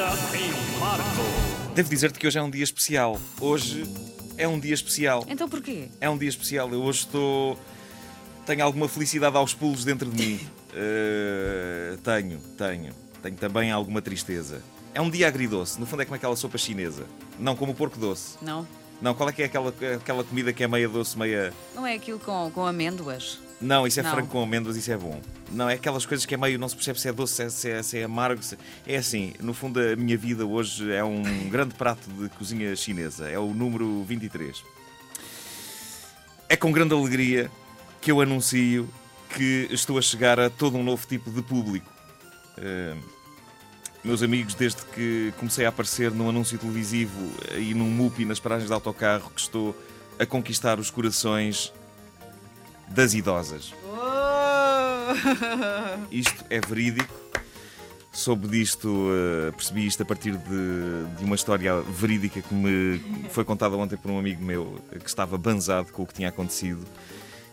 Wanda e Marco. Devo dizer-te que hoje é um dia especial. Hoje é um dia especial. Então porquê? É um dia especial. Eu hoje estou. Tenho alguma felicidade aos pulos dentro de mim. Uh, tenho, tenho. Tenho também alguma tristeza. É um dia agridoce. No fundo é como aquela sopa chinesa. Não como o porco doce. Não? Não, qual é que é aquela, aquela comida que é meia doce, meia. Não é aquilo com, com amêndoas? Não, isso é Não. frango com amêndoas, isso é bom. Não, é aquelas coisas que é meio, não se percebe se é doce, se é, se é, se é amargo. se- É assim, no fundo a minha vida hoje é um grande prato de cozinha chinesa. É o número 23. É com grande alegria que eu anuncio que estou a chegar a todo um novo tipo de público. Eh, meus amigos, desde que comecei a aparecer num anúncio televisivo e num MUPI nas paragens de autocarro, que estou a conquistar os corações das idosas. Isto é verídico. Soube disto, eh, percebi isto a partir de, de uma história verídica que me foi contada ontem por um amigo meu que estava banzado com o que tinha acontecido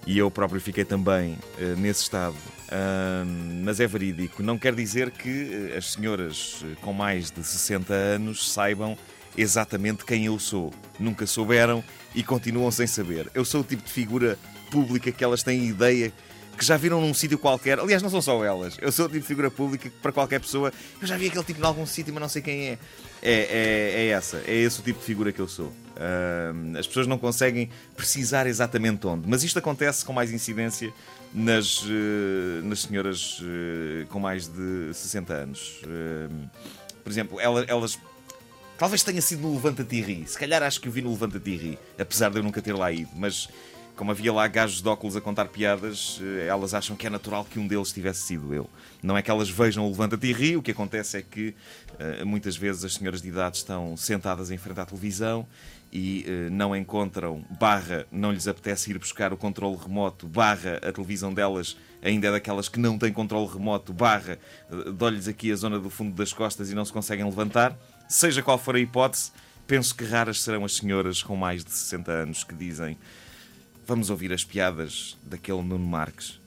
e eu próprio fiquei também eh, nesse estado. Ahm, mas é verídico. Não quer dizer que eh, as senhoras com mais de 60 anos saibam exatamente quem eu sou. Nunca souberam e continuam sem saber. Eu sou o tipo de figura pública que elas têm ideia que já viram num sítio qualquer. Aliás, não são só elas. Eu sou o tipo de figura pública que para qualquer pessoa. Eu já vi aquele tipo em algum sítio, mas não sei quem é. É, é, é essa. É esse o tipo de figura que eu sou. Ahm, as pessoas não conseguem precisar exatamente onde. Mas isto acontece com mais incidência nas, eh, nas senhoras eh, com mais de 60 anos. Por exemplo, ela- elas. Talvez tenha sido no Levanta-te e Ri. Se calhar acho que o vi no Levanta-te e Ri, apesar de eu nunca ter lá ido. Mas como havia lá gajos de óculos a contar piadas, eh, elas acham que é natural que um deles tivesse sido eu. Não é que elas vejam o Levanta-te e Ri, o que acontece é que eh, muitas vezes as senhoras de idade estão sentadas em frente à televisão e eh, não encontram, barra, não lhes apetece ir buscar o controle remoto, barra, a televisão delas ainda é daquelas que não têm controle remoto, barra, dói-lhes aqui a zona do fundo das costas e não se conseguem levantar. Seja qual for a hipótese, penso que raras serão as senhoras com mais de 60 anos que dizem vamos ouvir as piadas daquele Nuno Marques.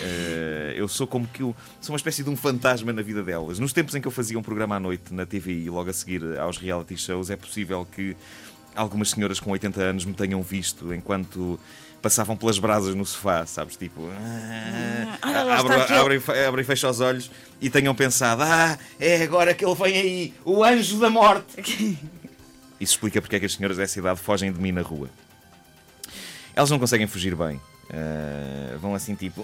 Eh, eu sou como que eu, sou uma espécie de um fantasma na vida delas. Nos tempos em que eu fazia um programa à noite na TVI, logo a seguir aos reality shows, é possível que algumas senhoras com 80 anos me tenham visto enquanto passavam pelas brasas no sofá, sabes? Tipo, ah, olha lá abre, está aquele. abre e fe- abre e fecha os olhos e tenham pensado: ah, é agora que ele vem aí, o anjo da morte. Isso explica porque é que as senhoras dessa idade fogem de mim na rua. Elas não conseguem fugir bem. Ah, vão assim tipo.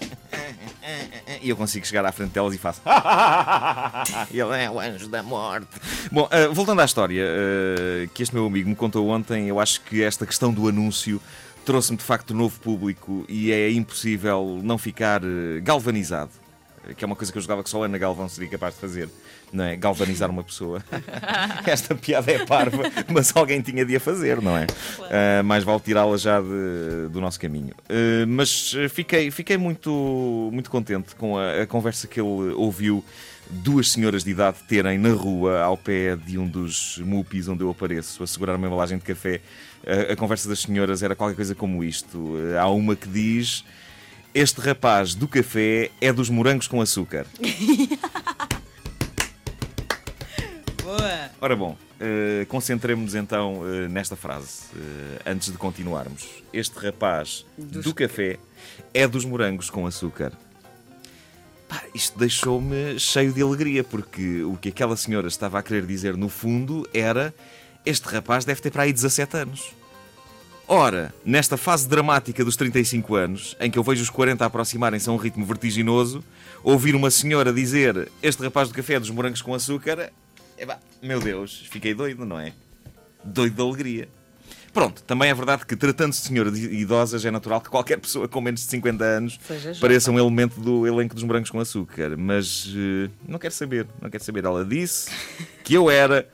E eu consigo chegar à frente delas e faço. Ele é o anjo da morte. Bom, ah, voltando à história ah, que este meu amigo me contou ontem, eu acho que esta questão do anúncio trouxe-me de facto novo público e é impossível não ficar galvanizado. Que é uma coisa que eu jogava que só a Ana Galvão seria capaz de fazer, não é? Galvanizar uma pessoa. Esta piada é parva, mas alguém tinha de a fazer, não é? Ah, mais vale tirá-la já de- do nosso caminho. Ah, mas fiquei, fiquei muito, muito contente com a, a conversa que ele ouviu duas senhoras de idade terem na rua, ao pé de um dos mupis onde eu apareço, a segurar uma embalagem de café. A, a conversa das senhoras era qualquer coisa como isto. Há uma que diz. Este rapaz do café é dos morangos com açúcar. Boa! Ora bom, eh, concentremos-nos então eh, nesta frase, eh, antes de continuarmos. Este rapaz Dos- do café é dos morangos com açúcar. Pá, isto deixou-me cheio de alegria, porque o que aquela senhora estava a querer dizer no fundo era: este rapaz deve ter para aí 17 anos. Ora, nesta fase dramática dos 35 anos, em que eu vejo os 40 aproximarem-se a um ritmo vertiginoso, ouvir uma senhora dizer este rapaz do café é dos morangos com açúcar, epá, meu Deus, fiquei doido, não é? Doido de alegria. Pronto, também é verdade que tratando-se de senhoras idosas é natural que qualquer pessoa com menos de 50 anos pareça um elemento do elenco dos morangos com açúcar. Mas eh, não quero saber, não quero saber. Ela disse que eu era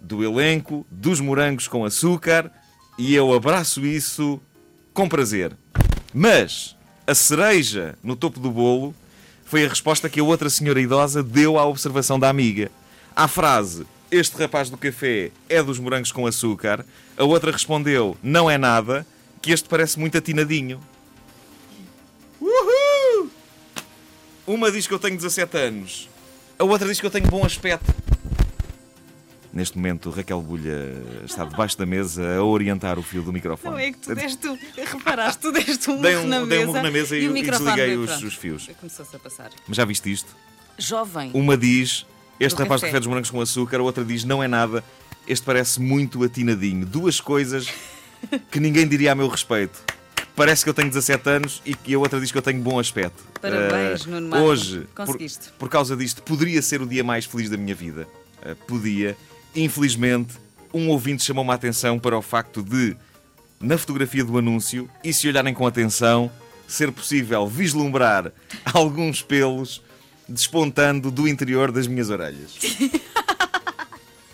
do elenco dos morangos com açúcar e eu abraço isso com prazer. Mas a cereja no topo do bolo foi a resposta que a outra senhora idosa deu à observação da amiga. À frase: Este rapaz do café é dos morangos com açúcar. A outra respondeu: Não é nada, que este parece muito atinadinho. Uhul! Uma diz que eu tenho 17 anos, a outra diz que eu tenho bom aspecto. Neste momento, Raquel Bulha está debaixo da mesa a orientar o fio do microfone. Não é que tu deste, um- reparaste, tu deste um Dei um- na dei um mesa. murro na mesa e- o e desliguei os- os fios. Começou-se a passar. Mas já viste isto? Jovem. Uma diz, este Do rapaz de café. café dos morangos com açúcar, a outra diz, não é nada, este parece muito atinadinho. Duas coisas que ninguém diria a meu respeito. Parece que eu tenho 17 anos e que a outra diz que eu tenho bom aspecto. Parabéns, Ah, Nuno Marco. Hoje, por, por causa disto, poderia ser o dia mais feliz da minha vida. Ah, podia. Infelizmente, um ouvinte chamou-me a atenção para o facto de, na fotografia do anúncio, e se olharem com atenção, ser possível vislumbrar alguns pelos despontando do interior das minhas orelhas.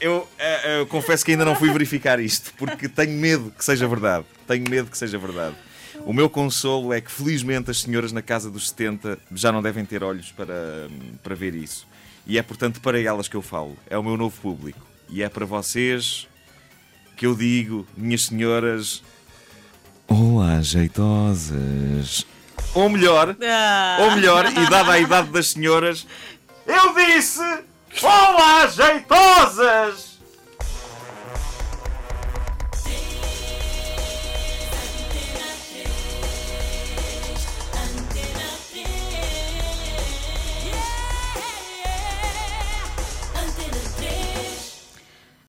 Eu, eh, eu confesso que ainda não fui verificar isto, porque tenho medo que seja verdade. Tenho medo que seja verdade. O meu consolo é que, felizmente, as senhoras na casa dos 70 já não devem ter olhos para, para ver isso. E é, portanto, para elas que eu falo. É o meu novo público. E é para vocês que eu digo, minhas senhoras. Olá, jeitosas. Ou melhor, Ah. ou melhor, e dada a idade das senhoras, eu disse: Olá, jeitosas!